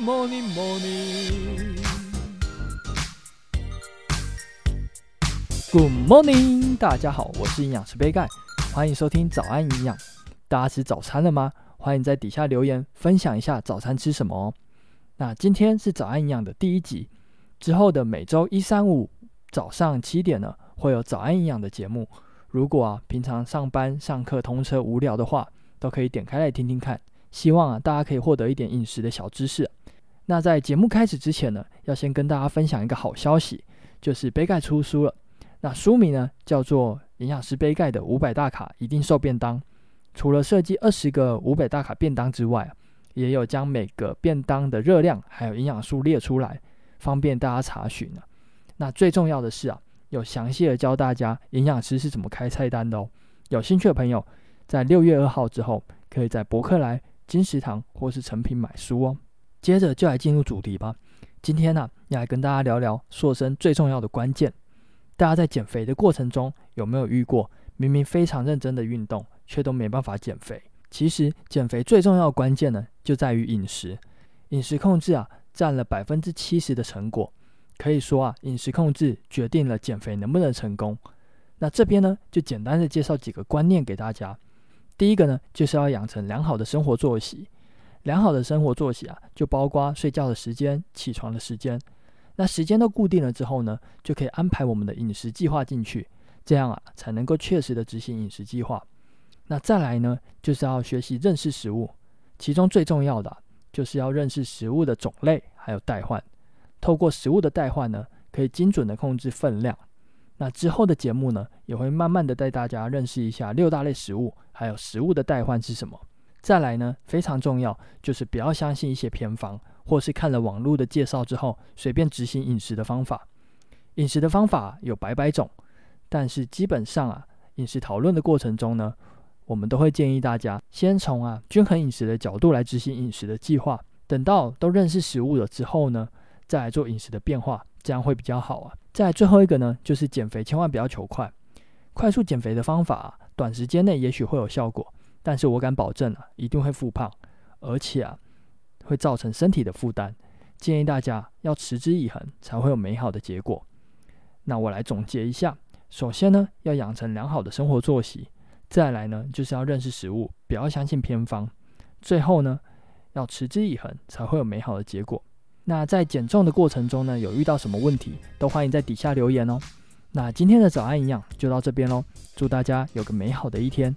Morning, Morning. Good morning，大家好，我是营养师杯盖，欢迎收听早安营养。大家吃早餐了吗？欢迎在底下留言分享一下早餐吃什么哦。那今天是早安营养的第一集，之后的每周一、三、五早上七点呢，会有早安营养的节目。如果啊平常上班、上课、通车无聊的话，都可以点开来听听看。希望啊大家可以获得一点饮食的小知识。那在节目开始之前呢，要先跟大家分享一个好消息，就是杯盖出书了。那书名呢叫做《营养师杯盖的五百大卡一定瘦便当》。除了设计二十个五百大卡便当之外，也有将每个便当的热量还有营养素列出来，方便大家查询呢。那最重要的是啊，有详细的教大家营养师是怎么开菜单的哦。有兴趣的朋友，在六月二号之后，可以在博客来、金石堂或是诚品买书哦。接着就来进入主题吧。今天呢、啊，要来跟大家聊聊瘦身最重要的关键。大家在减肥的过程中，有没有遇过明明非常认真的运动，却都没办法减肥。其实减肥最重要的关键呢，就在于饮食。饮食控制啊，占了百分之七十的成果。可以说啊，饮食控制决定了减肥能不能成功。那这边呢，就简单的介绍几个观念给大家。第一个呢，就是要养成良好的生活作息。良好的生活作息啊，就包括睡觉的时间、起床的时间。那时间都固定了之后呢，就可以安排我们的饮食计划进去。这样啊，才能够确实的执行饮食计划。那再来呢，就是要学习认识食物，其中最重要的就是要认识食物的种类还有代换。透过食物的代换呢，可以精准的控制分量。那之后的节目呢，也会慢慢的带大家认识一下六大类食物，还有食物的代换是什么。再来呢，非常重要，就是不要相信一些偏方，或是看了网络的介绍之后，随便执行饮食的方法。饮食的方法有百百种。但是基本上啊，饮食讨论的过程中呢，我们都会建议大家先从啊均衡饮食的角度来执行饮食的计划。等到都认识食物了之后呢，再来做饮食的变化，这样会比较好啊。再最后一个呢，就是减肥千万不要求快。快速减肥的方法啊，短时间内也许会有效果，但是我敢保证啊，一定会复胖，而且啊会造成身体的负担。建议大家要持之以恒，才会有美好的结果。那我来总结一下。首先呢，要养成良好的生活作息；再来呢，就是要认识食物，不要相信偏方；最后呢，要持之以恒，才会有美好的结果。那在减重的过程中呢，有遇到什么问题，都欢迎在底下留言哦。那今天的早安营养就到这边喽，祝大家有个美好的一天。